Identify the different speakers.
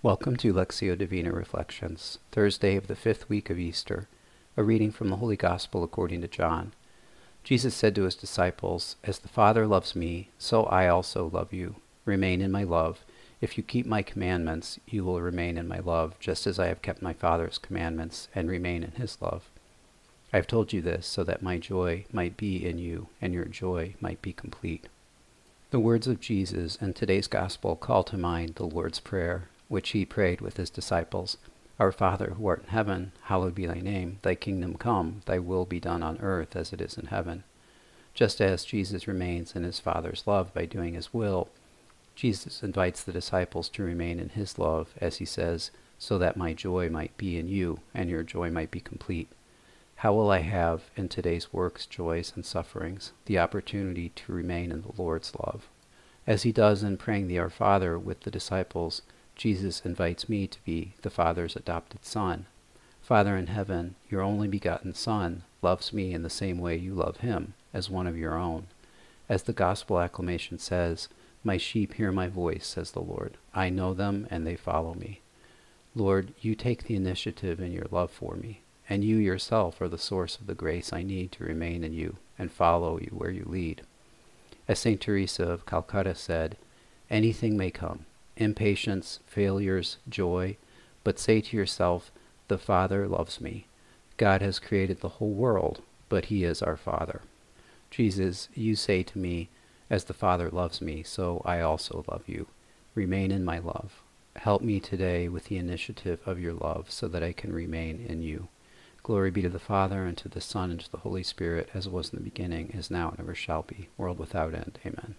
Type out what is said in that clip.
Speaker 1: Welcome to Lectio Divina Reflections, Thursday of the fifth week of Easter, a reading from the Holy Gospel according to John. Jesus said to his disciples, As the Father loves me, so I also love you. Remain in my love. If you keep my commandments, you will remain in my love, just as I have kept my Father's commandments and remain in his love. I have told you this so that my joy might be in you and your joy might be complete. The words of Jesus in today's Gospel call to mind the Lord's Prayer which he prayed with his disciples. Our Father, who art in heaven, hallowed be thy name. Thy kingdom come, thy will be done on earth as it is in heaven. Just as Jesus remains in his Father's love by doing his will, Jesus invites the disciples to remain in his love, as he says, so that my joy might be in you and your joy might be complete. How will I have, in today's works, joys, and sufferings, the opportunity to remain in the Lord's love? As he does in praying the Our Father with the disciples, Jesus invites me to be the Father's adopted Son. Father in heaven, your only begotten Son, loves me in the same way you love him, as one of your own. As the Gospel acclamation says, My sheep hear my voice, says the Lord. I know them, and they follow me. Lord, you take the initiative in your love for me, and you yourself are the source of the grace I need to remain in you and follow you where you lead. As St. Teresa of Calcutta said, Anything may come, impatience, failures, joy, but say to yourself, The Father loves me. God has created the whole world, but He is our Father. Jesus, you say to me, As the Father loves me, so I also love you. Remain in my love. Help me today with the initiative of your love so that I can remain in you. Glory be to the Father, and to the Son, and to the Holy Spirit, as it was in the beginning, is now, and ever shall be, world without end. Amen.